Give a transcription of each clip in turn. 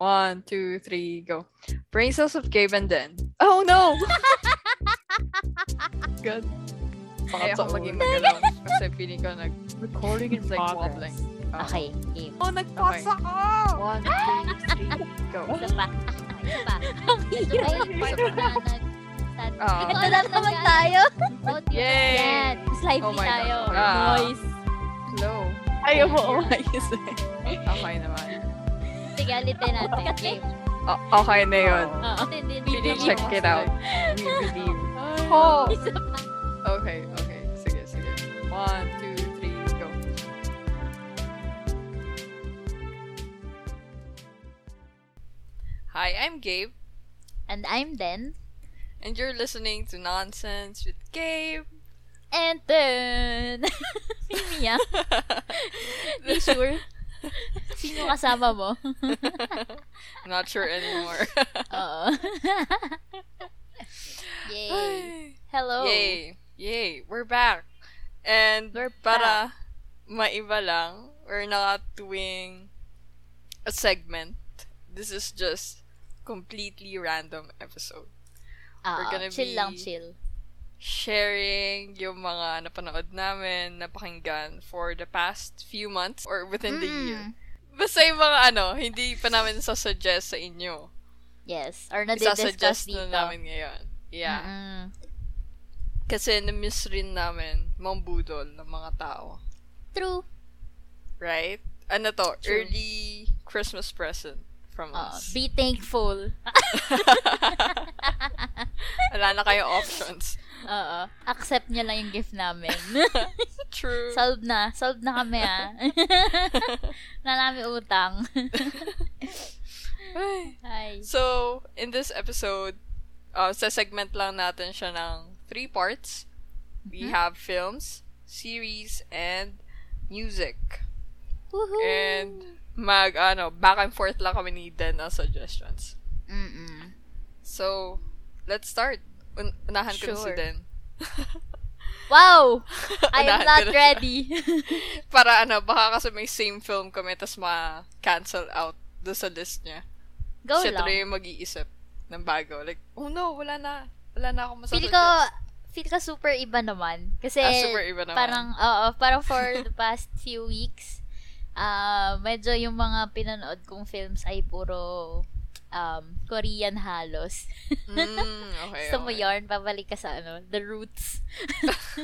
One, two, three, go. Brain cells of Gabe and Den. Oh no! Good. Baka ako maging magalaw. Kasi feeling ko nag... Recording in It's like progress. wobbling. Oh. Okay, game. Oh, nagpasa ka! One, two, three, go. Isa pa. Isa pa. Yung part na nag... Ah. Ito lang naman tayo. Yay! Yan. Lively Oh tayo. Ah. Noise. Slow. Ayaw mo umayos eh. Okay naman. Sige, ulitin natin. Game. O- okay na yun. Oo. Hindi. Really check it out. We believe. Oh. Isa pa. Okay, okay. Sige, sige. One, two, three, go. Hi, I'm Gabe, And I'm Den. and you're listening to Nonsense with Gabe. And then... Mimi ah. Be sure. Sino kasama mo? Not sure anymore. Oo. Yay. Hello. Yay! Yay! We're back! And We're para maiba lang, we're not doing a segment. This is just completely random episode. Ah, We're gonna chill be- lang, chill. Sharing yung mga napanood namin, napakinggan for the past few months or within the Mm. year. Basta yung mga ano, hindi pa namin sasuggest sa inyo. Yes. Or na-discuss dito. na namin ngayon. Yeah. Mm-mm. Kasi na-miss rin namin mambudol ng mga tao. True. Right? Ano to? True. Early Christmas present from Uh, us. be thankful. Wala na kayo options. Oo. Accept nyo lang yung gift namin. True. Solve na. Solve na kami ah. na namin utang. Ay. so, in this episode, uh, sa segment lang natin siya ng three parts. We Mhm. have films, series, and music. Woohoo! And mag, ano, back and forth lang kami ni Den na suggestions. Mm-mm. So, let's start. Un- unahan ko na si. Den. Wow! I am not siya. ready. Para ano, baka kasi may same film kami, tas ma-cancel out do sa list niya. Go Siya lang. yung mag-iisip ng bago. Like, oh no, wala na. Wala na akong Feel masasuggest. ko, feel ko super iba naman. Kasi, Ah, super iba naman. parang, oo, parang for the past few weeks, ah medyo yung mga pinanood kong films ay puro um, Korean halos. Mm, okay, Gusto mo okay. yarn, babalik ka sa ano, The Roots.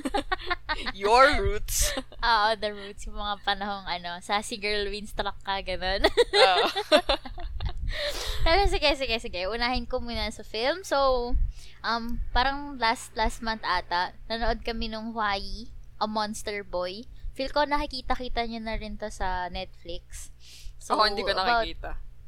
Your roots. Oo, The Roots. Yung mga panahong ano, sassy girl wins truck ka, ganun. Ah. Pero sige, sige, sige. Unahin ko muna sa film. So, um, parang last last month ata, nanood kami nung Hawaii, A Monster Boy. Feel ko nakikita-kita niyo na rin to sa Netflix. So, Ako hindi ko about-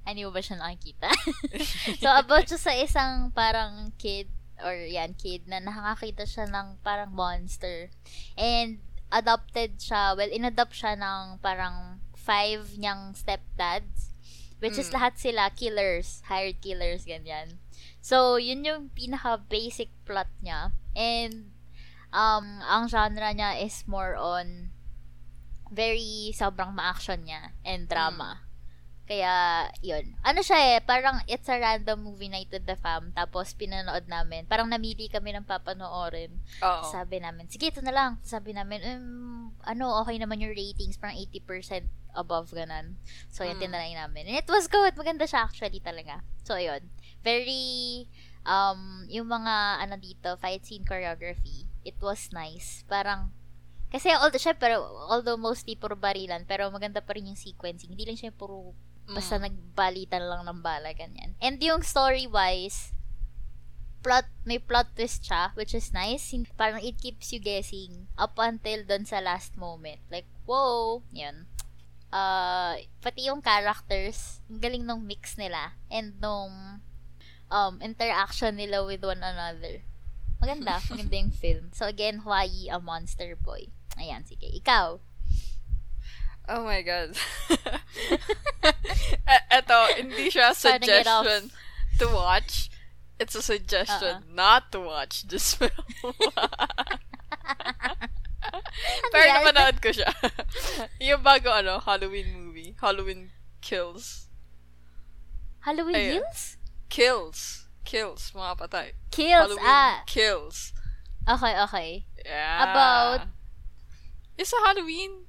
nakikita. Ano ba siya nakikita? so, about siya sa isang parang kid, or yan, kid, na nakakita siya ng parang monster. And, adopted siya, well, inadopt siya ng parang five niyang stepdads. Which is Mm. lahat sila killers, hired killers, ganyan. So, yun yung pinaka-basic plot niya. And, um, ang genre niya is more on very sobrang ma-action niya and drama. Kaya, yun. Ano siya eh, parang it's a random movie night with the fam. Tapos, pinanood namin. Parang namili kami ng papanoorin. Oo. Sabi namin, sige, ito na lang. Sabi namin, um, ano, okay naman yung ratings. Parang 80% above ganan. So, yun, Mm. tinry namin. And it was good. Maganda siya actually talaga. So, yun. Very, um, yung mga, ano dito, fight scene choreography, it was nice. Parang, kasi, although, syempre, although mostly puro barilan, pero maganda pa rin yung sequencing. Hindi lang siya puro Basta Mm. nagbalitan lang ng bala, ganyan. And yung story-wise, plot, may plot twist siya, which is nice. Parang it keeps you guessing up until dun sa last moment. Like, whoa! Yun. Uh, pati yung characters, ang galing nung mix nila. And nung um, interaction nila with one another. Maganda. Maganda yung film. So again, Hawaii, a monster boy. Ayan, sige. Ikaw. Oh my God. Eto, hindi siya Trying to get off. suggestion to watch. It's a suggestion Uh-uh. not to watch this film. Pero yan? napanood ko siya. yung bago ano, Halloween movie. Halloween Kills. Halloween Ayun. Hills? Kills. Kills, mga patay. Kills, Halloween ah. Kills. Okay, okay. Yeah. About- It's a Halloween.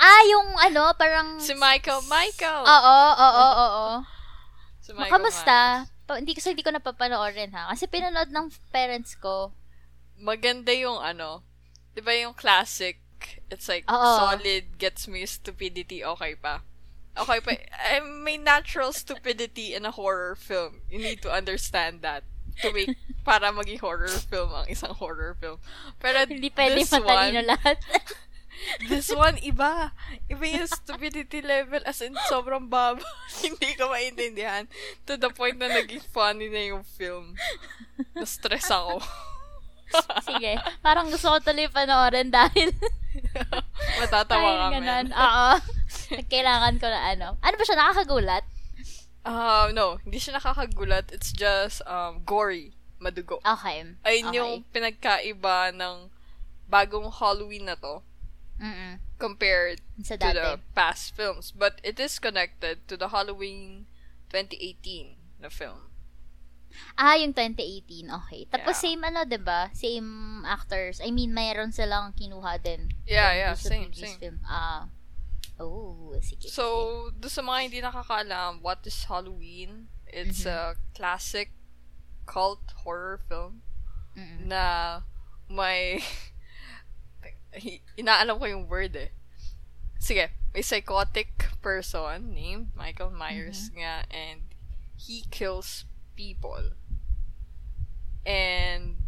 Ah, yung ano, parang... Si Michael. Michael! Oo, oo, oo, oo. Si Michael Kamusta? Pa, hindi kasi hindi ko napapanoorin ha. Kasi pinanood ng parents ko. Maganda yung ano. Di ba yung classic? It's like, Oo. solid, gets me stupidity, okay pa. Okay pa. Eh, may natural stupidity in a horror film. You need to understand that. To make, para maging horror film ang isang horror film. Pero Hindi pwede this matalino one, lahat. this one, iba. Iba yung stupidity level as in sobrang baba. Hindi ko maintindihan. To the point na naging funny na yung film. Na-stress ako. Sige. Parang gusto ko tuloy panoorin dahil Matatawa kami. ganun. Oo. Kailangan ko na ano. Ano ba siya? Nakakagulat? Uh, no, hindi siya nakakagulat. It's just um, gory. Madugo. Okay. Ayun okay. yung pinagkaiba ng bagong Halloween na to Mm-mm. compared Sa to dati. the past films. But it is connected to the Halloween 2018 na film. Ah, yung 2018. Okay. Tapos Yeah. same ano, 'di ba? Same actors. I mean, mayroon silang kinuha din. Yeah, yeah, sa same, previous same. Film. Ah. Oh, sige. So, do sa mga hindi nakakaalam, what is Halloween? It's Mm-hmm. a classic cult horror film Mm-mm. na may inaalam ko yung word eh. Sige, may psychotic person named Michael Myers nga and he kills people. And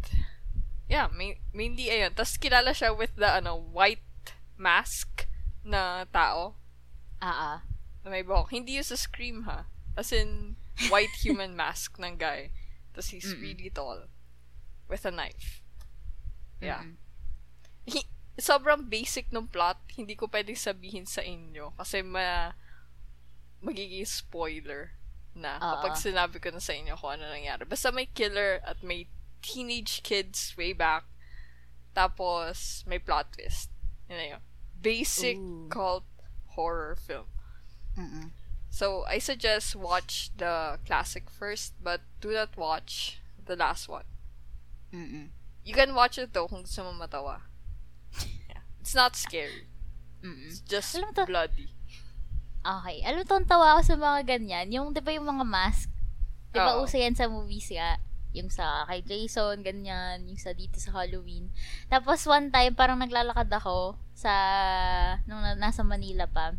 yeah, main, mainly ayun. Tapos kilala siya with the ano white mask na tao Ah, na may buhok. Hindi yung sa Scream ha. As in, white human mask ng guy. Tapos he's Mm-mm. really tall. With a knife. Yeah. Mm-mm. Sobrang basic ng plot. Hindi ko pwedeng sabihin sa inyo. Kasi ma magiging spoiler na Oo. kapag sinabi ko na sa inyo kung ano nangyari. Basta may killer at may teenage kids way back. Tapos, may plot twist. Yun na yun. Basic Ooh. cult horror film. Mm-mm. So, I suggest watch the classic first, but do not watch the last one. Mm-mm. You can watch it though kung gusto mo matawa. It's not scary. Mm-mm. It's just Alam to- bloody. Okay. Alam mo, tawa ako sa mga ganyan. Yung, di ba yung mga mask? Di ba uso yan sa movies nga? Yung sa kay Jason, ganyan. Yung sa dito sa Halloween. Tapos one time, parang naglalakad ako sa, nung na- nasa Manila pa.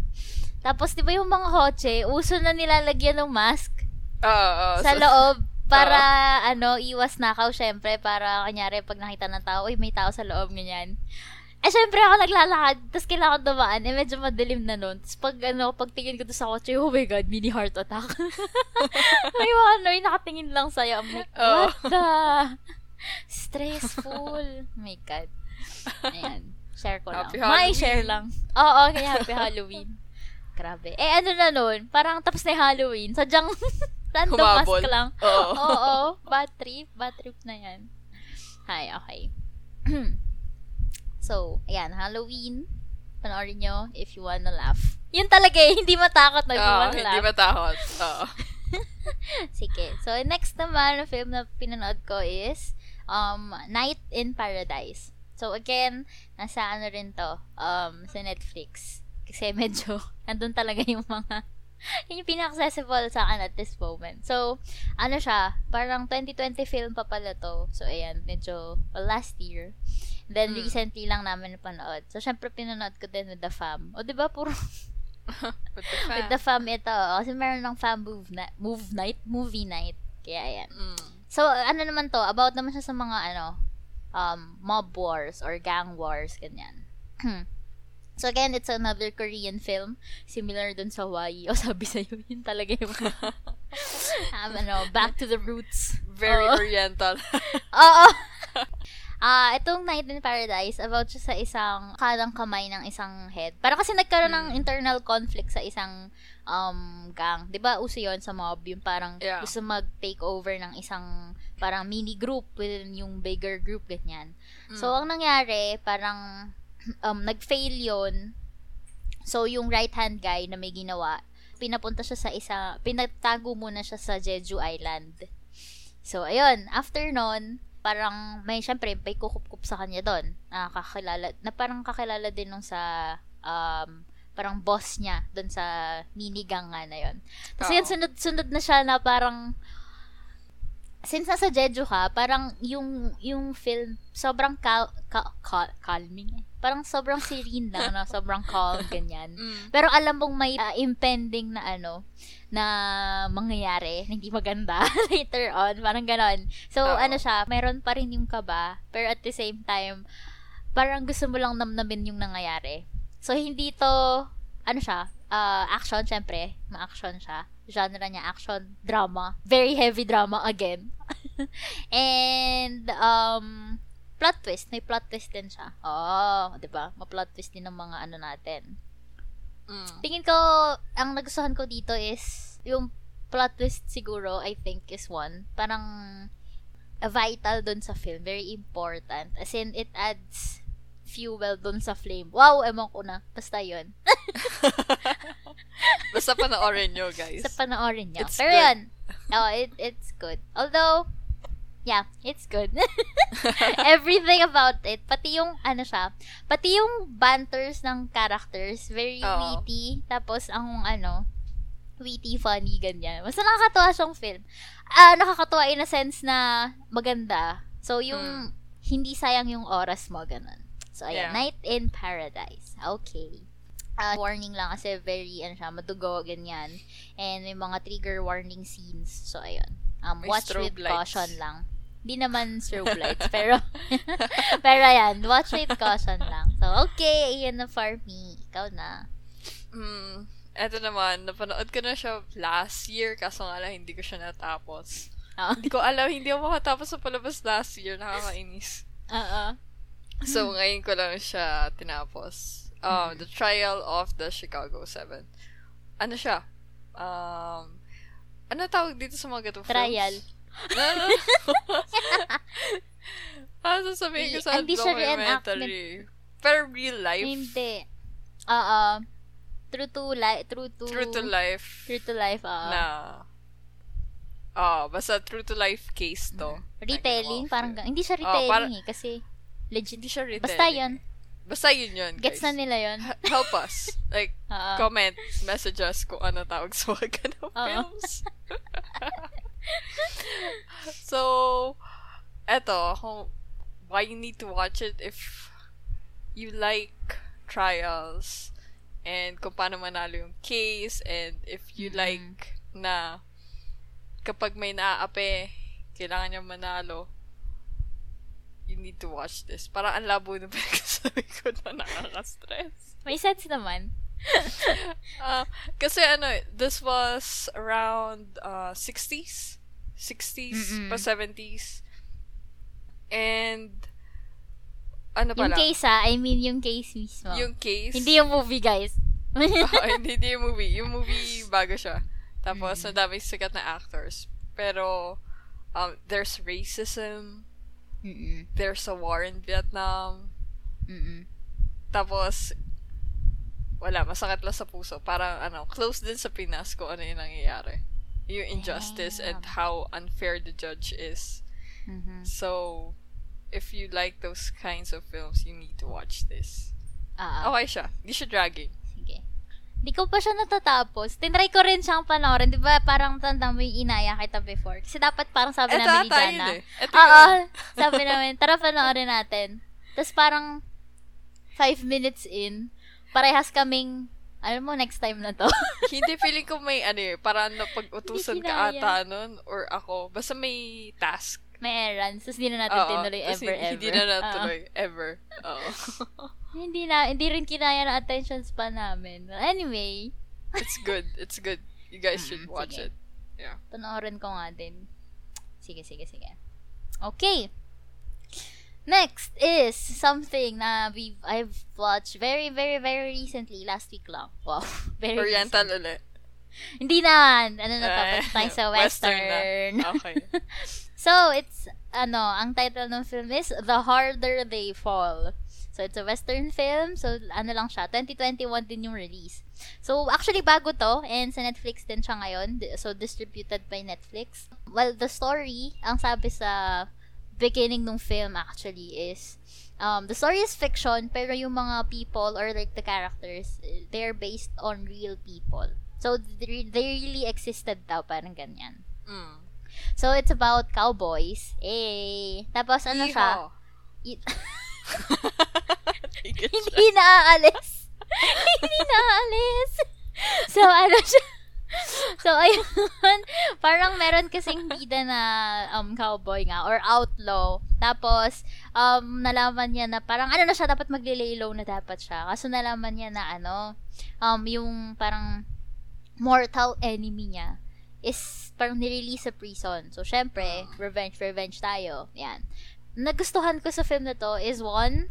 Tapos, di ba yung mga hotche, uso na nilalagyan ng mask Oo, sa So- loob para, ano, iwas nakaw, syempre, para, kanyari, pag nakita ng tao, uy, may tao sa loob, ganyan. Eh, syempre, ako naglalakad, tapos kailangan dumaan, eh, medyo madilim na nun. Tapos, pag, ano, pagtingin ko doon sa kotse, oh my God, mini heart attack. may mga, ano, yung nakatingin lang sa'yo. I'm like, what the? Stressful. Oh my God. Ayan. Share ko lang. Happy May Halloween. share lang. Oo, okay, happy Halloween. Grabe. Eh, ano na nun? Parang tapos na Halloween. Sadyang random Humabol. mask lang. Oo. Oo. Bad trip. Bad trip na yan. Hi, okay. so, ayan. Halloween. Panoorin nyo if you wanna laugh. Yun talaga eh. Hindi matakot na if you Oo, wanna Ah, hindi laugh. matakot. Oo. Sige. So, next naman na film na pinanood ko is um, Night in Paradise. So, again, nasa ano rin to, um, sa Netflix. Kasi medyo, nandun talaga yung mga, yun yung pinaka-accessible sa akin at this moment. So, ano siya, parang 2020 film pa pala to. So, ayan, medyo, well, last year. Then, Mm. recently lang namin napanood. So, syempre, pinanood ko din with the fam. O, di ba, puro With the with fan. the fam ito. Kasi meron ng fam move, na, move night, movie night. Kaya ayan. Mm. So, ano naman to, about naman siya sa mga ano, um, mob wars or gang wars, ganyan. so, again, it's another Korean film. Similar dun sa Hawaii. O, sabi sa'yo, yun talaga yung um, ano, back to the roots. Very Oo. oriental. Oo. Ah, itong Night in Paradise about siya sa isang kalang kamay ng isang head. Para kasi nagkaroon ng Mm. internal conflict sa isang um gang. 'Di ba uso 'yon sa mob, yung parang Yeah. gusto mag-take over ng isang parang mini group within yung bigger group ganyan. So Mm. ang nangyari, parang um nag-fail 'yon. So yung right hand guy na may ginawa, pinapunta siya sa isa, pinatago muna siya sa Jeju Island. So, ayun, after nun, parang may, syempre, may kukup-kup sa kanya doon. Na kakilala, na parang kakilala din nung sa, um, parang boss niya doon sa minigang nga na yon. Tapos Oo. yun, sunod-sunod na siya na parang, since nasa Jeju ka, parang yung yung film sobrang cal, cal, cal- calming eh. Parang sobrang serene lang, no? sobrang calm, ganyan. Mm. Pero alam mong may ah, impending na ano, na mangyayari, na hindi maganda later on, parang ganon. So, Oo. ano siya, meron pa rin yung kaba, pero at the same time, parang gusto mo lang namnamin yung nangyayari. So, hindi to, ano siya, ah, action, syempre, ma-action siya. Genre niya, action, drama. Very heavy drama again. And, um, plot twist. May plot twist din siya. Oo, di ba? Ma-plot twist din ng mga ano natin. Mm. Tingin ko, ang nagustuhan ko dito is, yung plot twist siguro, I think, is one. Parang, a vital dun sa film. Very important. As in, it adds fuel dun sa flame. Wow, ewan ko na. Basta yun. Basta panoorin nyo, guys. sa panoorin niyo. It's Pero good. yun. Oh, it, it's good. Although, yeah, it's good. Everything about it. Pati yung, ano siya, pati yung banters ng characters, very Oo. witty. Tapos, ang, ano, witty, funny, ganyan. Basta nakakatuwa siyang film. Ah, nakakatuwa in a sense na maganda. So, yung, hindi sayang yung oras mo, ganun. So, ayan, Yeah. Night in Paradise. Okay. Ah, warning lang kasi very, ano siya, madugo, ganyan. And may mga trigger warning scenes. So, ayun. Um, May watch with strobe lights. caution lang. Hindi naman strobe lights, pero, pero ayan, watch with caution lang. So, okay, ayan na for me. Ikaw na. Mm, eto naman, napanood ko na siya last year, kaso nga lang hindi ko siya natapos. Oo. Hindi ko alam, hindi ako makatapos sa palabas last year, nakakainis. Oo. So, ngayon ko lang siya tinapos. Um, The Trial of the Chicago 7. Ano siya? Um, ano tawag dito sa mga Trial. films? No, no. ano sasabihin ko sa Hindi documentary? Pero real life. Hindi. Oo. True to life. True to... True to life. True to life, oo. na Oh, basta true to life case to. Retelling, Na ginawa parang... Hindi siya Oh, retelling para- eh, kasi legit. Hindi siya retelling. Basta yun. Basta yun yun, guys. Gets na nila yun. Help us. Like, Oo. comment, message us kung ano tawag sa mga ganong Oo. films. so, eto, kung why you need to watch it if you like trials and kung paano manalo yung case and if you Mhm. like na kapag may naaapi, kailangan niya manalo, you need to watch this. Parang ang labo ng pinagsasabi ko na nakaka-stress. May sense naman. Uh, kasi ano, this was around uh, 60s, 60s Mm-mm. pa 70s. And ano Yung pala? case ah, I mean yung case mismo. Yung case. Hindi yung movie, guys. Oo, hindi, hindi yung movie. Yung movie, bago siya. Tapos, Mm. nadami sikat na actors. Pero, um, there's racism. Mm-mm. There's a war in Vietnam. Mm-mm. Tapos, wala, masakit lang sa puso. Parang, ano, close din sa Pinas kung ano yung nangyayari. Yung injustice and Damn. how unfair the judge is. Mhm. So, if you like those kinds of films, you need to watch this. Ah. Okay siya. Hindi siya dragging. Sige. Hindi ko pa siya natatapos. Tinry ko rin siyang panoorin. Di ba parang tanda mo yung inaya kita before. Kasi dapat parang sabi Eto namin ni Jana. eh. Eto Oo. sabi namin, tara panoorin natin. Tapos parang five minutes in, parehas kaming, alam mo, next time na to. Hindi, feeling ko may ano eh, parang napag-utusan ka ata nun, or ako. Basta may task. May errands. Tapos hindi na natin Oo, tinuloy ever, ever. Hindi na Oo. natuloy, ever. Oo. hindi na, hindi rin kinaya na attention span namin. Anyway, it's good. It's good. You guys should Mm, watch sige. it. Yeah. panoorin ko nga din. Sige, sige, sige. Okay. Next is something na we I've watched very, very, very recently. Last week lang. Wow. Very Oriental recent. ulit. Hindi na. Ano na Basta tayo sa Western Western. na. Okay. so, it's, ano, ang title ng film is The Harder They Fall. So, it's a Western film. So, ano lang siya. 2021 din yung release. So, actually, bago to, and sa Netflix din siya ngayon. So, distributed by Netflix. Well, the story, ang sabi sa beginning ng film actually is, um, the story is fiction, pero yung mga people or like the characters, they're based on real people. So, they, they really existed daw, parang ganyan. Mm. So, it's about cowboys. Eh, tapos ano? Yeehaw. siya. hindi naaalis. hindi naaalis. So, ano siya? So, ayun. Parang meron kasing bida na um, cowboy nga or outlaw. Tapos, um, nalaman niya na parang ano na siya, dapat magle-lay low na dapat siya. Kaso nalaman niya na ano, um, yung parang mortal enemy niya is parang nirelease sa prison. So, syempre, revenge, revenge tayo. Yan. Nagustuhan ko sa film na to is one,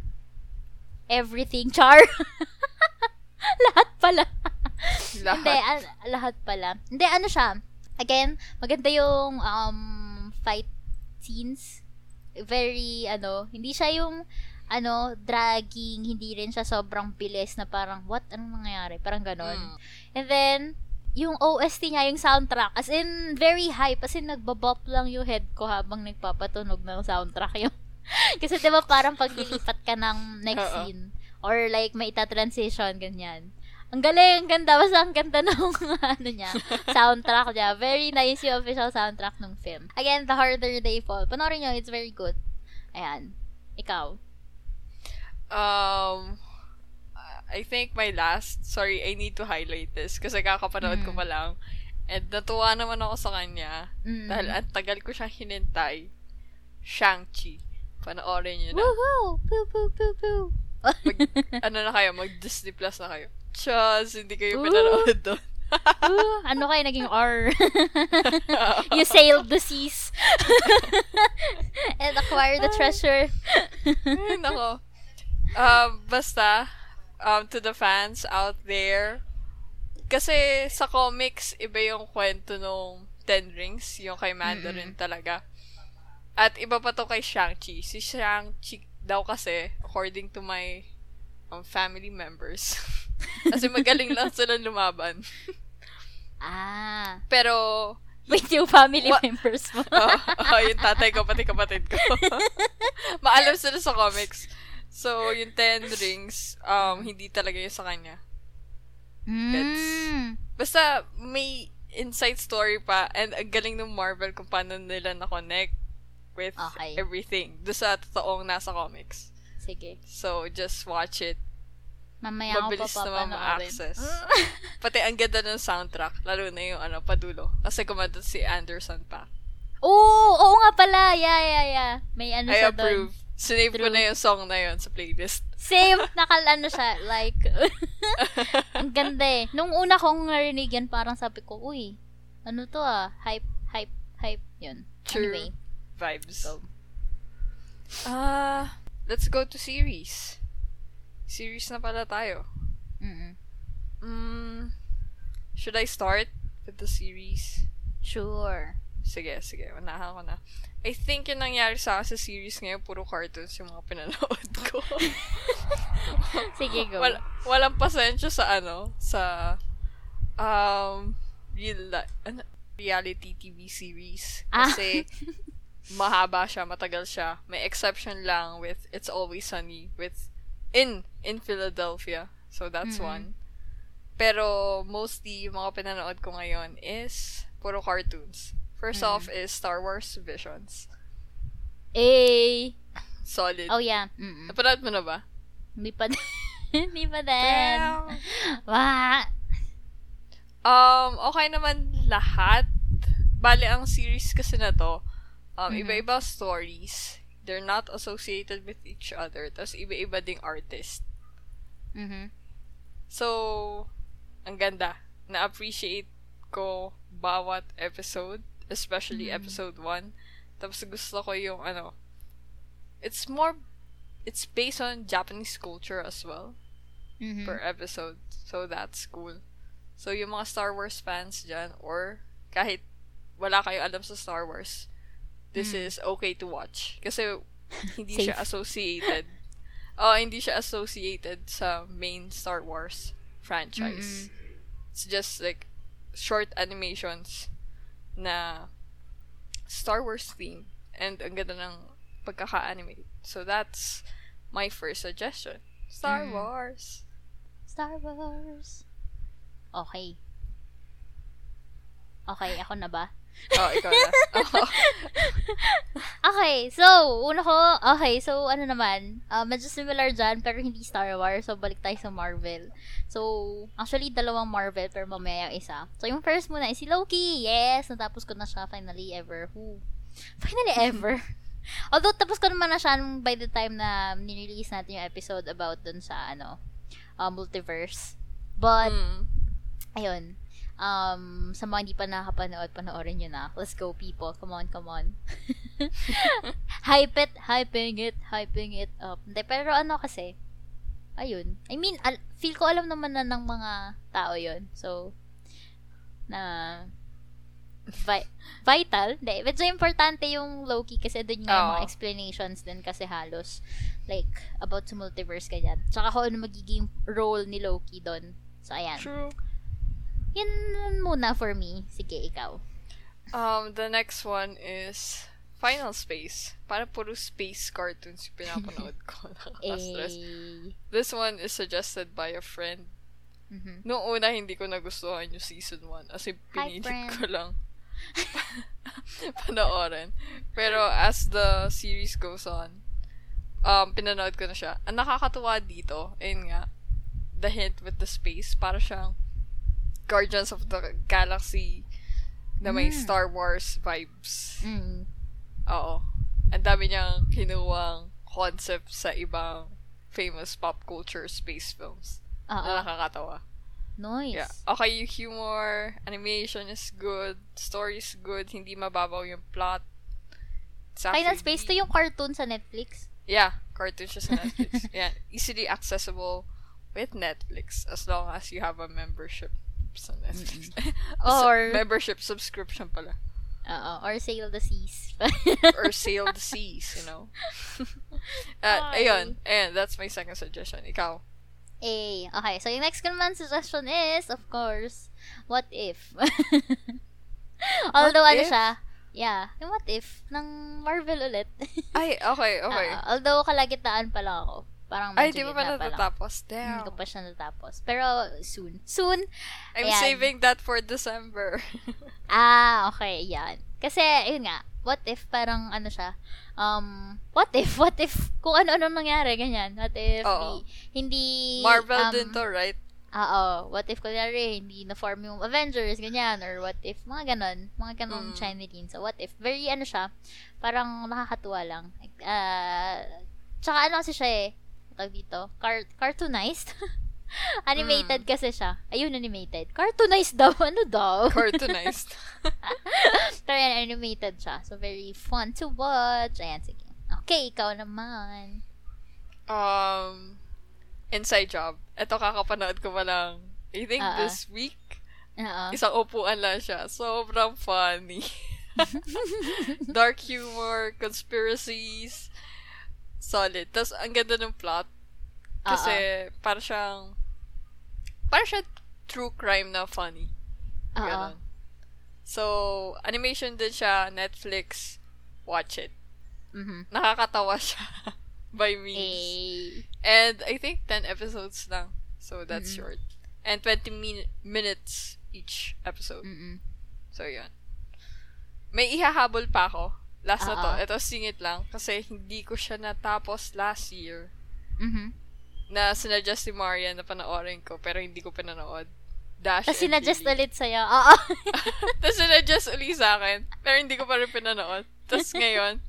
everything char. lahat pala. Lahat. Hindi, an- lahat pala. Hindi, ano siya. Again, maganda yung um, fight scenes. Very, ano, hindi siya yung, ano, dragging, hindi rin siya sobrang bilis na parang, what? Anong nangyayari? Parang ganon. Mm. And then, yung OST niya, yung soundtrack, as in, very hype. As in, nagbabop lang yung head ko habang nagpapatunog ng soundtrack yung Kasi diba parang paglilipat ka ng next scene, or like, may ita-transition, ganyan. Ang galing, ang ganda. Basta ang ganda ng ano niya, soundtrack niya. Very nice yung official soundtrack ng film. Again, The Harder They Fall. Panoorin nyo, it's very good. Ayan. Ikaw. Um, I think my last, sorry, I need to highlight this kasi kakapanood ko Mm. pa lang. And natuwa naman ako sa kanya Mm. dahil ang tagal ko siyang hinintay. Shang-Chi. Panoorin niyo na. Woohoo! Poo, poo, poo, poo. Mag, ano na kayo, mag Disney Plus na kayo. Chaz, hindi kayo Ooh. pinanood doon. Ooh, ano kayo naging R? you sailed the seas. and acquired the treasure. Ay, nako. Um, basta, um, to the fans out there, kasi sa comics, iba yung kwento nung Ten Rings, yung kay Mandarin talaga. At iba pa to kay Shang-Chi. Si Shang-Chi daw kasi, according to my um, family members, kasi magaling lang sila lumaban. ah. Pero, Wait, yung family Wa- members mo. oh, oh, yung tatay ko, pati kapatid ko. Maalam sila sa comics. So, yung Ten Rings, um, hindi talaga yun sa kanya. Mm. Basta, may inside story pa, and ang galing ng Marvel kung paano nila na-connect with Okay. everything. Doon sa totoong nasa comics. Sige. So, just watch it. Mamaya ako Mabilis pa naman ma-access. Pati ang ganda ng soundtrack, lalo na yung ano, padulo. Kasi kumanta si Anderson pa. Oo, oo nga pala. Yeah, yeah, yeah. May ano I siya doon. approve. Sinave ko na yung song na yun sa playlist. Same. Nakal ano siya. Like, ang ganda eh. Nung una kong narinig yan, parang sabi ko, uy, ano to ah? Hype, hype, hype. Yun. True. Anyway. Vibes. Go. Ah, let's go to series. Series na pala tayo. Mm-mm. Mm, should I start with the series? Sure. Sige, sige. Unahan ko na. I think yung nangyari sa akin sa series ngayon, puro cartoons yung mga pinanood ko. Sige, go. Wal, walang pasensya sa ano, sa um, real li- ano, reality TV series. Ah. Kasi mahaba siya, matagal siya. May exception lang with It's Always Sunny with in in Philadelphia. So that's Mm-mm. one. Pero mostly yung mga pinanood ko ngayon is puro cartoons. First Mm. off is Star Wars Visions. Eh. Solid. Oh, yeah. Mm-mm. Napanood mo na ba? Hindi pa din. Hindi pa din. Wah. Um, okay naman lahat. Bale, ang series kasi na to, um, Mhm. iba-iba stories. They're not associated with each other. Tapos, iba-iba ding artist. Mhm. So, ang ganda. Na-appreciate ko bawat episode. Especially Mhm. episode 1. Tapos, gusto ko yung, ano, it's more, it's based on Japanese culture as well. Mhm. per episode. So, that's cool. So, yung mga Star Wars fans dyan, or kahit wala kayo alam sa Star Wars, this Mm. is okay to watch. Kasi, hindi siya associated. Oh, hindi siya associated sa main Star Wars franchise. It's just like short animations na Star Wars theme and ang ganda ng pagkaka-animate. So that's my first suggestion. Star Mm. Wars. Star Wars. Okay. Okay, ako na ba? Oh, ikaw na. Oh. Okay, so, una ko, okay, so, ano naman, uh, medyo similar dyan, pero hindi Star Wars, so, balik tayo sa Marvel. So, actually, dalawang Marvel, pero mamaya yung isa. So, yung first muna is si Loki, yes, natapos ko na siya, finally ever, who? Finally ever. Although, tapos ko naman na siya by the time na nirelease natin yung episode about dun sa, ano, uh, multiverse. But, Mm. ayun, um, sa mga hindi pa nakapanood, panoorin nyo na. Let's go, people. Come on, come on. hype it, hyping it, hyping it up. Hindi, pero ano kasi, ayun. I mean, al- feel ko alam naman na ng mga tao yon So, na, vi- vital. Hindi, medyo importante yung Loki kasi doon nga yung mga explanations din kasi halos like about sa multiverse ganyan. Tsaka kung ano magiging role ni Loki doon. So, ayan. True. Yan muna for me. Sige, ikaw. Um, the next one is Final Space. Para puro space cartoons yung pinapanood ko. Nakaka-stress. Eh, This one is suggested by a friend. mhm. Noong una, hindi ko nagustuhan yung season 1. Kasi Hi, pinilit friend. ko lang panoorin. Pero as the series goes on, um, pinanood ko na siya. Ang nakakatuwa dito, ayun nga, the hint with the space, para siyang Guardians of the Galaxy na may Mm. Star Wars vibes. Mm. Oo. Ang dami niyang kinuwang concept sa ibang famous pop culture space films. Oo. Na nakakatawa. Nice. Yeah. Okay, yung humor, animation is good, story is good, hindi mababaw yung plot. It's Final Space to yung cartoon sa Netflix. Yeah, cartoon siya sa Netflix. yeah, easily accessible with Netflix as long as you have a membership sa Netflix. Or- membership subscription pala. Oo. Or Sail the Seas. Or sail the seas, you know. uh, Ay. ayun, and that's my second suggestion. Ikaw. eh, okay. So, yung next ko naman suggestion is, of course, What If? Although, What ano If? siya, yeah, yung What If ng Marvel ulit. Ay, okay, okay. Oo. although, kalagitnaan pa lang ako. Parang Ay, di mo pa natatapos? Hindi Damn. ko pa siya natapos. Pero, soon. Soon, I'm Ayan. saving that for December. Ah, okay, yan. Kasi, yun nga, what if parang ano siya, um, what if, what if, kung ano-ano nangyari, ganyan. What if, Oo. di, hindi, Marvel um, din to, right? Oo, what if, kunyari, hindi na-form yung Avengers, ganyan, or what if, mga ganon, mga ganong Mm. Chinese So, what if, very, ano siya, parang nakakatuwa lang. Ah, tsaka ano kasi siya eh, tawag dito, car- cartoonized. animated Mm. kasi siya. Ayun, animated. Cartoonized daw. Ano daw? Cartoonized. Pero yan, animated siya. So, very fun to watch. Ayan, sige. Okay, ikaw naman. um, Inside Job. Ito kakapanood ko pa lang. I think Ah, ah. this week. Oo. Isang upuan lang siya. Sobrang funny. Dark humor, conspiracies. Solid. Tapos, ang ganda ng plot. Kasi, para siyang, para siyang true crime na funny. Oo. Ganon. So, animation din siya, Netflix. Watch it. Mhm. Nakakatawa siya. by means. Eh, And I think 10 episodes lang. So that's Mm-mm. short. And 20 min- minutes each episode. mm-mm. So yun. May ihahabol pa ako. Last na to. Ito singit lang. Kasi hindi ko siya natapos last year. Mhm. Na sinadjust ni Maria na panoorin ko. Pero hindi ko pinanood. Dash Tapos sinadjust ulit sa'yo. Oo. Tapos sinadjust uli sa akin. Pero hindi ko pa rin pinanood. Tapos ngayon,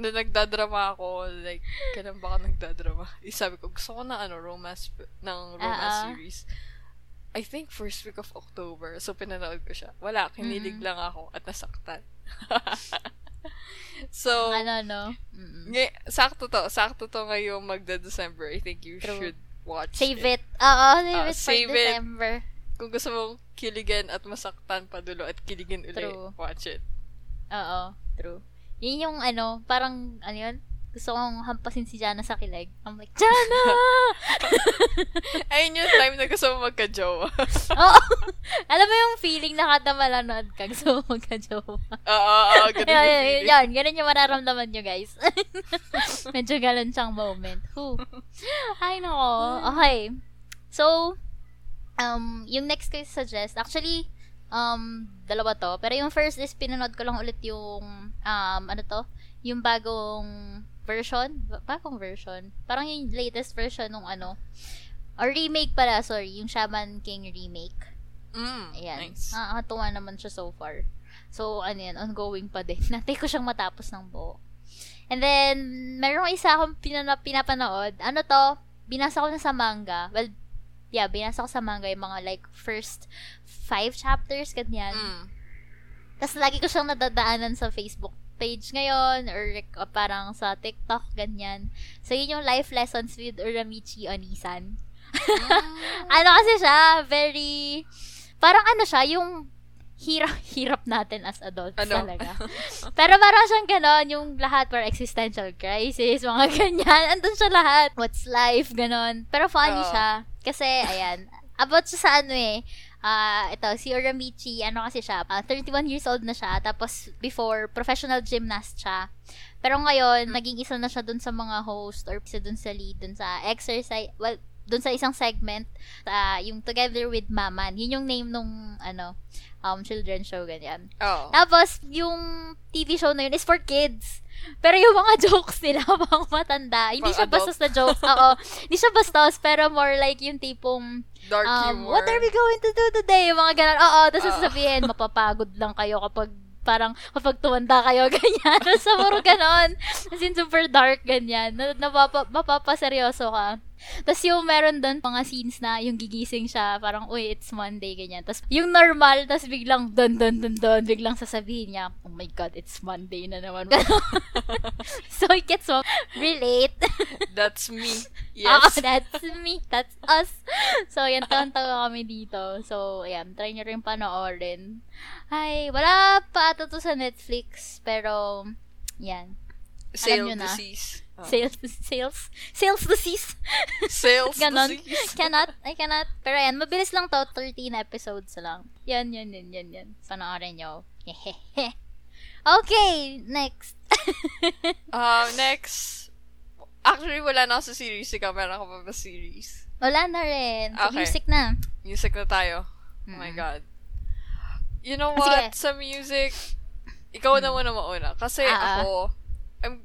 nung nagdadrama ako, like, kailan ba ako nagdadrama? Eh, sabi ko, gusto ko na ano, romance, ng romance Ah, ah. series. I think first week of October. So, pinanood ko siya. Wala, kinilig Mm-mm. lang ako at nasaktan. so, ano, no? Mm-mm. ngay- sakto to. Sakto to ngayong magda-December. I think you True. should watch Save it. Oo, save Ah, it for save it. December. Kung gusto mong kiligin at masaktan padulo at kiligin uli, True. watch it. Oo, true. Yun yung ano, parang, ano yun? Gusto kong hampasin si Jana sa kilig. I'm like, Jana! Ayun yung time na gusto mo magka-jowa. Oo. Alam mo yung feeling na kada malanood ka, gusto mo magka-jowa. Oo, oo, ganun yung feeling. yan, ganun yung mararamdaman nyo, guys. Medyo galon siyang moment. Whew. Ay, nako. Okay. So, um, yung next ko suggest, actually, um, dalawa to. Pero yung first is, pinanood ko lang ulit yung, um, ano to? Yung bagong version. Ba- Bagong version. Parang yung latest version nung ano. Or remake pala, sorry. Yung Shaman King remake. Mm, Ayan. nice. Nakakatuwa naman siya so far. So, ano yan, ongoing pa din. Natay ko siyang matapos ng buo. And then, meron isa akong pinana- pinapanood. Ano to? Binasa ko na sa manga. Well, yeah, binasa ko sa manga yung mga like first five chapters, ganyan. Mm. Tapos lagi ko siyang nadadaanan sa Facebook page ngayon or like, uh, parang sa TikTok, ganyan. So, yun yung life lessons with Uramichi Onisan. ano kasi siya, very, parang ano siya, yung hirap, hirap natin as adults Ano? talaga. Pero parang siyang ganon, yung lahat para existential crisis, mga ganyan. Andun siya lahat. What's life, ganon. Pero funny Oo. siya. Kasi, ayan, about siya sa ano eh, ah ito, si Uramichi, ano kasi siya, ah, 31 years old na siya, tapos before, professional gymnast siya. Pero ngayon, naging isa na siya dun sa mga host or isa dun sa lead, dun sa exercise, well, dun sa isang segment, sa yung Together with Maman. Yun yung name nung, ano, um, children's show, ganyan. Oo. Tapos, yung TV show na yun is for kids. Pero yung mga jokes nila, pang matanda. Hindi siya adult. bastos na jokes. Oo. Hindi siya bastos, pero more like yung tipong, Dark um, humor. what are we going to do today? Yung mga ganun. Oo, tapos Oo. sasabihin, mapapagod lang kayo kapag parang kapag tumanda kayo, ganyan. Sa puro ganon. As in, super dark, ganyan. Na, napapa, mapapaseryoso ka. Tapos yung meron doon mga scenes na yung gigising siya, parang, uy, it's Monday, ganyan. Tapos yung normal, tapos biglang don, don, don, don, biglang sasabihin niya, oh my God, it's Monday na naman. so it gets mo relate. That's me. Oo, Yes. that's me. That's us. So, yan, tawa kami dito. So, ayan, try nyo rin panoorin. Ay, wala pa ata to sa Netflix, pero, yan. Sale disease. Oh. Sales, sales, sales disease. Sales Ganon. disease. cannot, I cannot. Pero yan, mabilis lang to, 13 episodes lang. Yan, yan, yan, yan, yan. Panoorin nyo. Okay, next. Um, next. Actually, wala na ako sa series. Ikaw, meron ka pa ba series? Wala na rin. So, Okay. music na. Music na tayo. Oh my Mm. God. You know Ah, what? sige. Sa music, ikaw na muna mauna. Kasi Ah, ah. ako, I'm,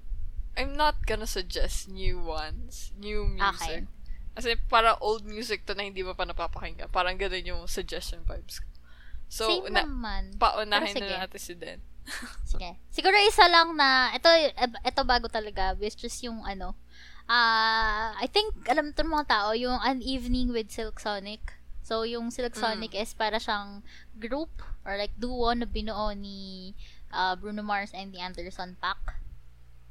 I'm not gonna suggest new ones. New music. Okay. Kasi para old music to na hindi mo pa napapakinggan. Parang ganun yung suggestion vibes ko. So, Same na, naman. paunahin na natin si Den. Sige. Siguro isa lang na, ito, ito bago talaga, which is yung ano, ah I think, alam to ng mga tao, yung An Evening with Silk Sonic. So, yung Silk Sonic is para siyang group or like duo na binuo ni ah, Bruno Mars and the Anderson Paak.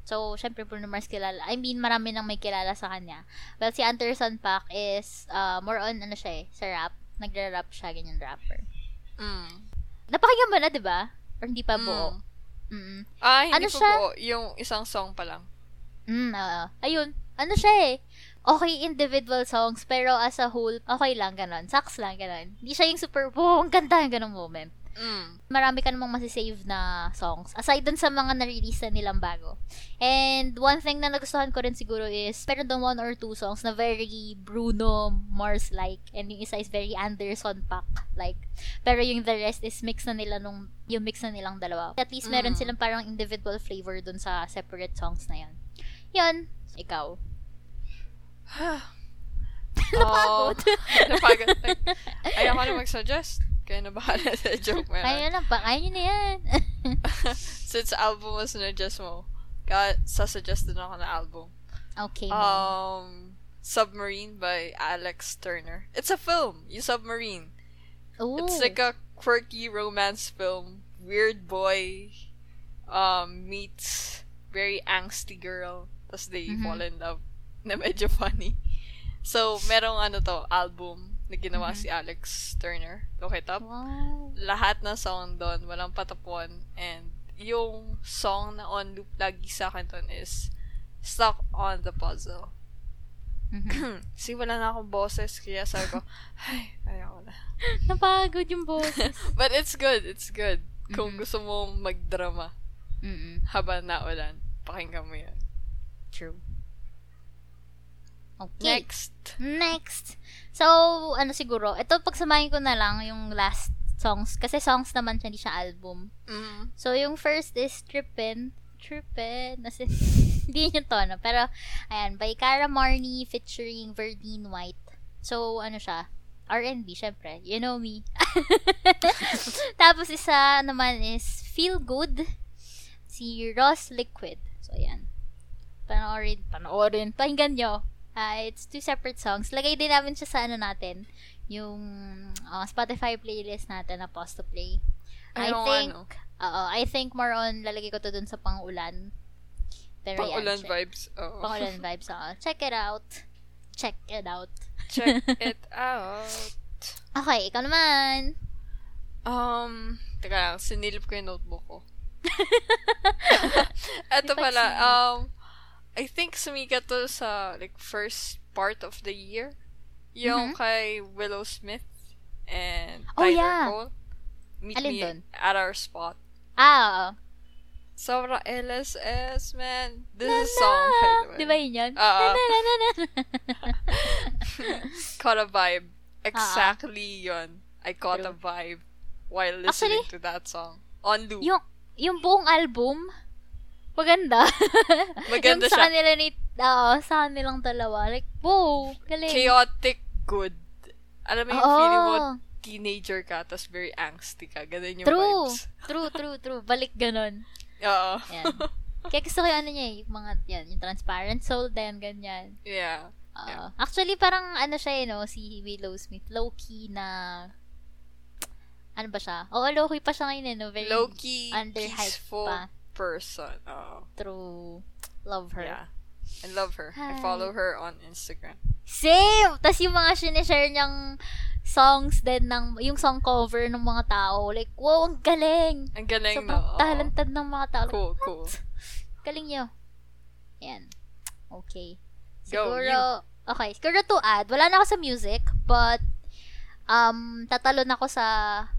So, syempre Bruno Mars kilala. I mean, marami nang may kilala sa kanya. Well, si Anderson Paak is ah, more on, ano siya eh, sa rap. Nagra-rap siya, ganyan rapper. Mm. Napakinggan mo na, di ba? Or hindi pa buo? Mm. Mm. Ah, hindi Ano po siya? po. Yung isang song pa lang. Mm, oo. Ayun. Ano siya eh. Okay individual songs, pero as a whole, okay lang, ganon. Sucks lang, ganon. Hindi siya yung super, wow, ang ganda, yung ganong moment. Mm. Marami ka namang masisave na songs. Aside dun sa mga na-release na nilang bago. And one thing na nagustuhan ko rin siguro is, meron doon one or two songs na very Bruno Mars-like. And yung isa is very Anderson Paak-like. Pero yung the rest is mix na nila nung, yung mix na nilang dalawa. At least meron Mm. silang parang individual flavor dun sa separate songs na yan. Yun. Ikaw. Napagod. napagod. Like, ayaw ko na mag-suggest. Kaya na bahala sa joke mo Kaya yan. na ba? Kaya na yan. Since album was suggest mo, ka sasuggest din ako na album. okay. Um, Submarine by Alex Turner. It's a film. You Submarine. Ooh. It's like a quirky romance film. Weird boy um, meets very angsty girl. Tapos they Mhm. fall in love. Na medyo funny. So, merong ano to, album na ginawa Mhm. si Alex Turner. Look it up. Wow. Lahat na song doon, walang patapuan. And yung song na on loop lagi sa akin doon is stuck on the puzzle. Mhm. See, wala na akong boses, kaya sabi ko, ay, ayoko na. Napagod yung boses. But it's good, it's good. Kung Mhm. gusto mo magdrama Mm-mm. habang naulan, pakinggan mo yan. True. Okay. Next. Next. So, ano siguro, ito pagsamahin ko na lang yung last songs. Kasi songs naman siya, hindi siya album. Mm. So, yung first is Trippin'. Trippin'. Kasi, hindi yun yung tono. Pero, ayan, by Cara Marnie featuring Verdine White. So, ano siya? R&B, syempre. You know me. Tapos, isa naman is Feel Good. Si Ross Liquid. So, ayan. Panoorin. Panoorin. Pakinggan nyo. Ah, it's two separate songs. Lagay din namin siya sa ano natin. Yung ah, Spotify playlist natin na pause to play. I think, ano? oo, I think more on, lalagay ko to dun sa pang-ulan. Pero Pang-ulan yan, check- vibes. Oo. Pang-ulan vibes, oo. Check it out. Check it out. Check it out. Okay, ikaw naman. Um, teka lang, sinilip ko yung notebook ko. Ito pala, um, I think sumikat to sa, like, first part of the year. Yung Mhm. kay Willow Smith and Oh, Tyler yeah. Cole. Meet Alin me dun? at our spot. Ah, oo. Sobra LSS, man. This is a song, by the way. Di ba yun yun? Oo. Na, na, na, na. Caught a vibe. Exactly yun. I caught a True. vibe while listening Actually, to that song. On loop. yung, yung buong album, maganda. Maganda yung sa siya. kanila ni, oo, sa kanilang dalawa. Like, whoa, galing. chaotic good. Alam mo yung feeling mo, teenager ka, tapos very angsty ka. Ganun yung True. vibes. True, true, true. Balik ganon. Oo. Yan. Kaya gusto ko yung ano niya eh, yung mga, yan, yung transparent soul din, ganyan. Yeah. Oo. Yeah. Actually, parang ano siya eh, no, si Willow Smith, low-key na, ano ba siya? Oo, low-key pa siya ngayon eh, no? Very Low-key, underhyped peaceful pa. Person. Oo. True. Love her. Yeah. I love her. I Hi. follow her on Instagram. Same! Tapos yung mga sinishare niyang songs din ng, yung song cover ng mga tao, like, wow, ang galing! Ang galing, Sobrang no? Talented ng mga tao. Like, Cool, cool. Galing nyo. Yan. Okay. Go, Siguro, okay. Siguro to add, wala na ako sa music, but, um, tatalon ako sa,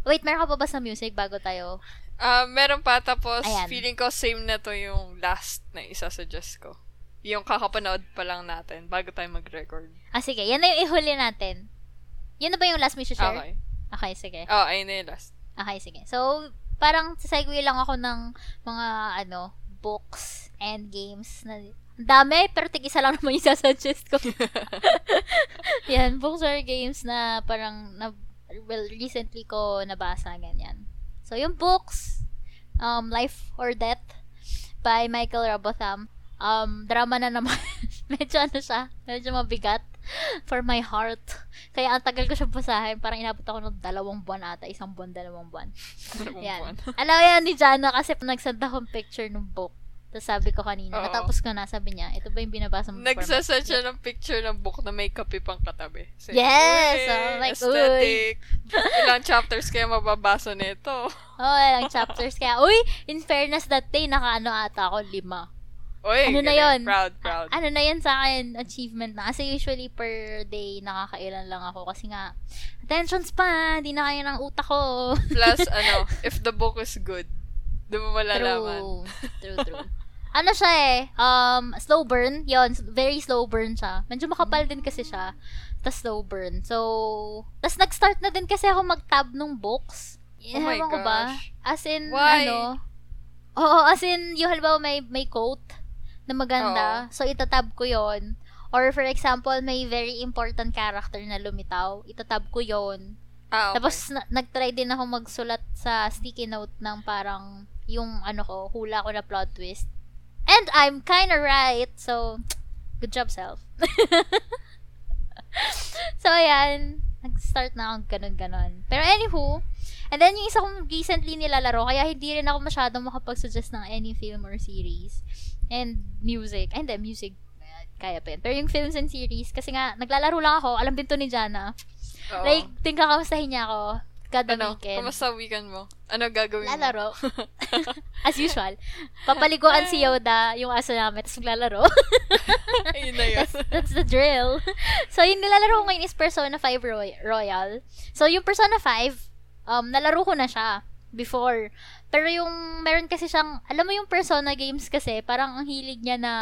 wait, meron ka pa ba sa music bago tayo? Ah, meron pa, tapos Ayan. feeling ko same na to yung last na isa-suggest ko. Yung kakapanood pa lang natin bago tayo mag-record. Ah, sige. Yan na yung ihuli natin. Yun na ba yung last mo share? Okay. Okay, sige. Oh, ayun na yung last. Okay, sige. So, parang segue lang ako ng mga, ano, books and games na dami, pero tig-isa lang naman yung sasuggest ko. Yan, books or games na parang, na, well, recently ko nabasa, ganyan. So, yung books, um, Life or Death by Michael Robotham. Um, drama na naman. medyo ano siya, medyo mabigat for my heart. Kaya ang tagal ko siya basahin, parang inabot ako ng dalawang buwan ata, isang buwan, dalawang buwan. Yan. Alam mo yan ni Jana kasi nagsend akong picture ng book. Tapos sabi ko kanina, Oo. natapos ko na, sabi niya, ito ba yung binabasa mo? Nagsaset match?" siya ng picture ng book na may kape pang katabi. So, Yes! "Uy, Oh, like, aesthetic. Ilang chapters kaya mababasa nito? Oh, ilang chapters. Kaya, uy, in fairness that day, nakaano ata ako, lima. Uy, Ano na yun? Proud, proud. Ano na yan sa akin, achievement na. Kasi usually per day, nakakailan lang ako. Kasi nga, attention span, di na kaya ng utak ko. Plus, ano, if the book is good, di mo malalaman. True. True, true. Ano siya eh, um, slow burn. Yon very slow burn siya. Medyo makapal din kasi siya. Tapos slow burn. So, tapos nag-start na din kasi ako mag-tab nung books. Oh my Ewan ko ba? gosh. As in, Why? ano, oo, as in, yung halimbawa may, may quote na maganda. So, itatab ko yon Or for example, may very important character na lumitaw. Itatab ko yon Ah, okay. tapos, na- nag-try din ako magsulat sa sticky note ng parang yung ano ko, hula ko na plot twist. And I'm kinda right. So, good job, self. so, ayan. Nag-start na akong ganun-ganon. Pero anywho, and then yung isa kong recently nilalaro, kaya hindi rin ako masyadong makapag-suggest ng any film or series. And music. Ay, hindi, music. Kaya pa yun. Pero yung films and series, kasi nga, naglalaro lang ako, alam din to ni Jana. Oo. Like, think kakamustahin niya ako. Kada Ano? weekend. Kamusta weekend mo? Ano gagawin mo? Lalaro. As usual. Papaliguan si Yoda, yung aso namin, tapos maglalaro. Ayun na yun. that's, that's the drill. So, yung nilalaro ko ngayon is Persona 5 Roy- Royal. So, yung Persona 5, um, nalaro ko na siya before. Pero yung, meron kasi siyang, alam mo yung Persona games kasi, parang ang hilig niya na,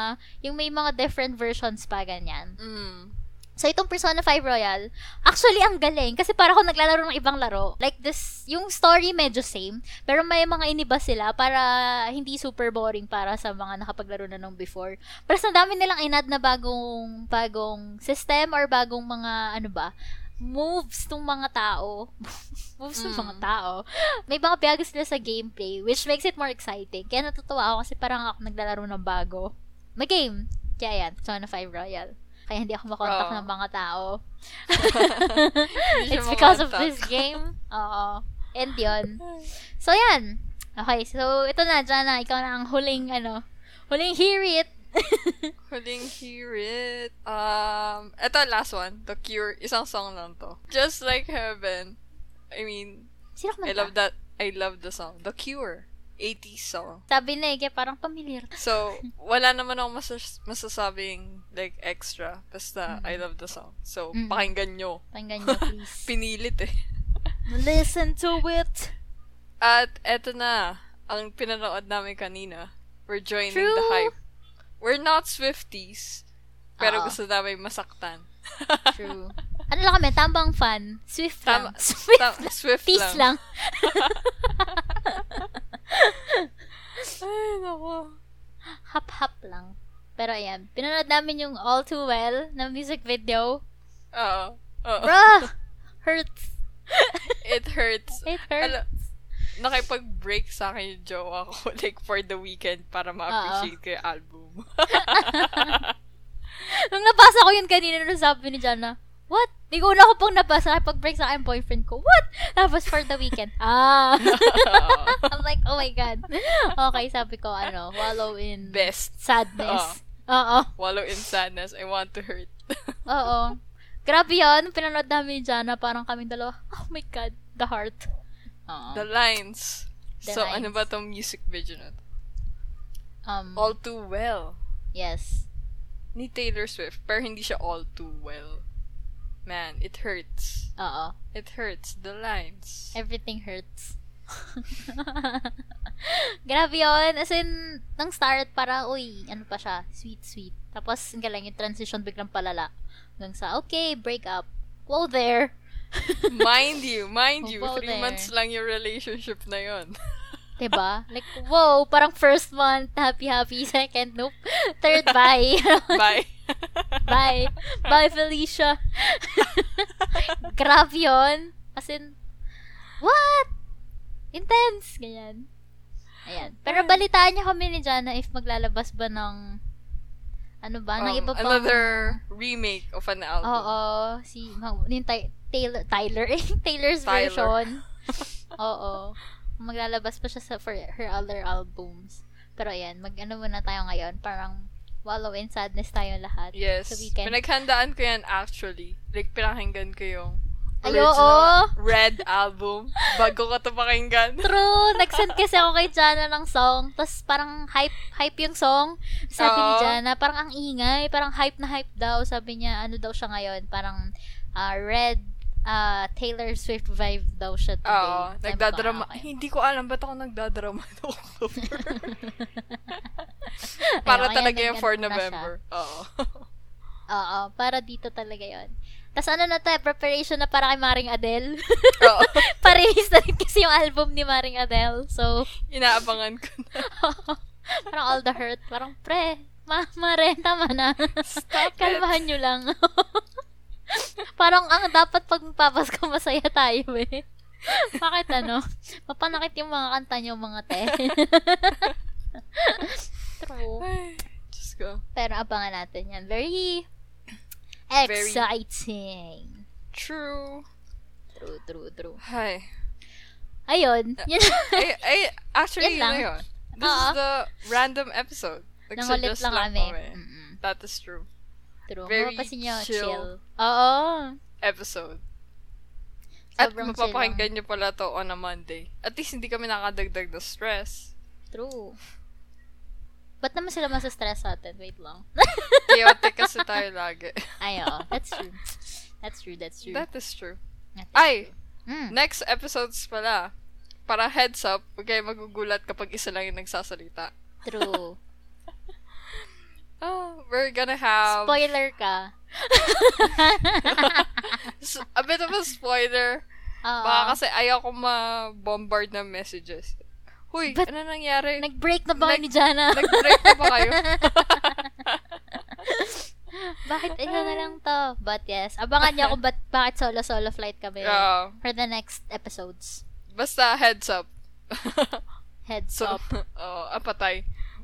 yung may mga different versions pa, ganyan. Mm. So, itong Persona 5 Royal, actually, ang galing. Kasi para ako naglalaro ng ibang laro. Like this, yung story medyo same. Pero may mga iniba sila para hindi super boring para sa mga nakapaglaro na nung before. Pero sa dami nilang inad na bagong, bagong system or bagong mga, ano ba, moves ng mga tao. moves ng Mm. mga tao. May mga piyaga sila sa gameplay, which makes it more exciting. Kaya natutuwa ako kasi parang ako naglalaro ng bago. May game. Kaya yan, Persona 5 Royal. Kaya hindi ako makontak Oo. ng mga tao. It's because of this game. Oo. And yun. So, yan. Okay, so ito na, Jana. Ikaw na ang huling, ano, huling hear it. Huling hear it. Um, eto last one. The Cure. Isang song lang to. Just like heaven. I mean, Sino I love that. I love the song. The Cure. 80s song. Sabi na eh, kaya parang familiar. So, wala naman akong masas- masasabing like extra. Basta, Mm. I love the song. So, Mm. pakinggan nyo. Pakinggan nyo, please. Pinilit eh. Listen to it. At eto na, ang pinanood namin kanina. We're joining the True. hype. We're not Swifties, pero Oo. gusto namin masaktan. True. Ano lang kami, tambang fun. Swift lang. Tama- Swift Ta- lang. Swift Peace lang. lang. Ay, nako. Hap-hap lang. Pero ayan, pinanood namin yung All Too Well na music video. Oo. Oo. Bruh! Hurts. It hurts. It hurts. Ala, nakipag-break sa akin yung jowa ko like for the weekend para ma-appreciate ko yung album. Nung nabasa ko yun kanina, nung sabi ni Jana, What? Di ko pong nabasa pag-break sa akin boyfriend ko. What? Tapos for the weekend. Ah! I'm like, oh my God. Okay, sabi ko, ano, wallow in Best. sadness. Oo. Wallow in sadness. I want to hurt. Oo. Grabe yun. Pinanood namin ni Jana, parang kaming dalawa, oh my God, the heart. Oo. the lines. The so, ano lines. ba tong music video na to? Um, All Too Well. yes. Ni Taylor Swift. Pero hindi siya all too well. Man, it hurts. Oo. It hurts. The lines. Everything hurts. Grabe yun. As in, nang start, para, uy, ano pa siya, sweet, sweet. Tapos, ang galing yung transition biglang palala. Hanggang sa, okay, break up. Whoa there. mind you, mind you, Wow three there. months lang yung relationship na yon. Diba? Like, whoa, parang first month, happy, happy. Second, nope. Third, bye. Bye. Bye. Bye, Felicia. Grabe yun. As in, what? Intense. Ganyan. Ayan. Pero balitaan niya kami ni Jana if maglalabas ba ng ano ba? ng Um, iba pang... another remake of an album. Oo. Si, yung Taylor, Tyler, Taylor's Tyler. version. Oo. Maglalabas pa siya sa, for her other albums. Pero ayan, mag-ano muna tayo ngayon. Parang wallow in sadness tayo lahat. Yes. Sa weekend. Pinaghandaan ko yan actually. Like, pinakinggan ko yung Ay, oo. Red album bago ko ito pakinggan. True. Nag-send kasi ako kay Jana ng song. Tapos parang hype, hype yung song. Sabi ni Oo. Jana, parang ang ingay. Parang hype na hype daw. Sabi niya, ano daw siya ngayon. Parang ah, red ah, Taylor Swift vibe daw siya today. Oo. Sabi ko, Nagdadrama. ah, okay. Hindi ko alam ba't ako nagdadrama ng October. Para Ayun, talaga yung for. November. Oo. Oo, para dito talaga yon. Tapos ano na to, eh, preparation na para kay Maring Adele. Oo. Pa-release na rin kasi yung album ni Maring Adele. So, Inaabangan ko na. parang all the hurt. Parang, pre, ma mare, tama na. Stop it. Kalmahan nyo lang. parang ang dapat pag magpapasko masaya tayo eh. Bakit ano? Mapanakit yung mga kanta nyo mga te. True. Diyos ko. Pero abangan natin yan. Very Very- exciting. True. True, true, true. Hi. Ayun. Yun. ay, ay, actually, yun lang. yun. This Oo. is the random episode. Nangulit Nagsuggest lang kami. Mm-mm. That is true. True. Very kasi nyo, chill. chill. Oo. Episode. At Sobrang chill mapapakinggan nyo pala to on a Monday. At least hindi kami nakadagdag na stress. True. Ba't naman sila masa-stress sa atin? Wait lang. Chaotic kasi tayo lagi. Ay, oo. That's true. That's true, that's true. That is true. That is Ay! true. Mm. Next episodes pala. Para heads up, huwag kayo magugulat kapag isa lang yung nagsasalita. True. Oh, we're gonna have Spoiler ka. a bit of a spoiler. Oo. Baka kasi ayaw ko ma-bombard ng messages. Huy, But- ano nangyari? Nag-break na ba Nag- ni Jana? Nag-break na ba kayo? Bakit ito na lang to? But yes, abangan niyo kung ba't, bakit solo-solo flight kami Yeah. for the next episodes. Basta heads up. Heads So, up. oh, ah, patay.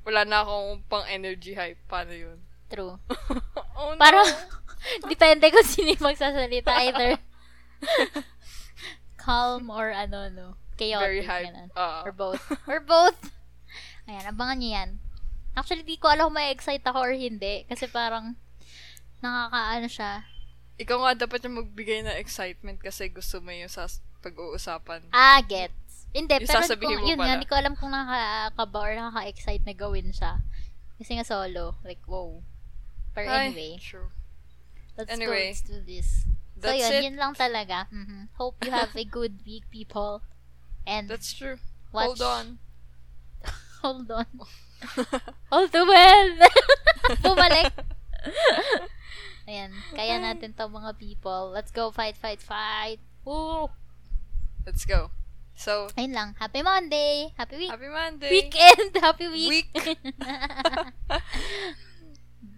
Wala na akong pang energy hype. Paano yun? True. oh, no. Parang, depende kung sino yung magsasalita. Either calm or ano, no. Chaotic. Very hype. ganun. Ah. Or both. Or both. Ayan, abangan niyo yan. Actually, di ko alam kung may excite ako or hindi. Kasi parang, nakakaano siya. Ikaw nga dapat yung magbigay ng excitement kasi gusto mo yung sa pag-uusapan. Ah, gets. Hindi, Yung pero sasabihin kung, mo yun pala. nga, hindi ko alam kung nakakaba or nakaka-excite na gawin siya. Kasi nga solo. Like, wow. Ay, anyway, True. let's anyway, go. Let's do this. So, That's yun, it. yun lang talaga. Mhm. Hope you have a good week, people. And That's true. watch... Hold on. Hold on. All too well. Bumalik. Ayan. Kaya natin to mga people. Let's go fight, fight, fight. Woo! Let's go. So, Ayun lang. Happy Monday. Happy week. happy Monday. Weekend. Happy week. Week.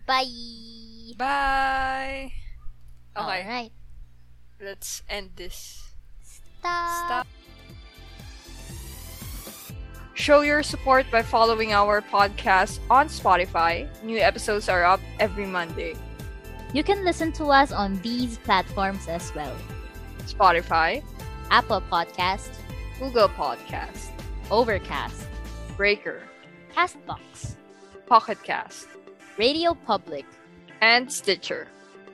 Bye. Bye. Okay, Alright. let's end this. Stop. Stop. Show your support by following our podcast on Spotify. New episodes are up every Monday. You can listen to us on these platforms as well. Spotify, Apple Podcast, Google Podcast, Overcast, Breaker, Castbox, Pocket Cast, Radio Public. and Stitcher.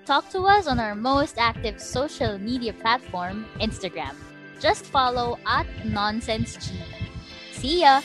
Talk to us on our most active social media platform, Instagram. Just follow at NonsenseG. See ya!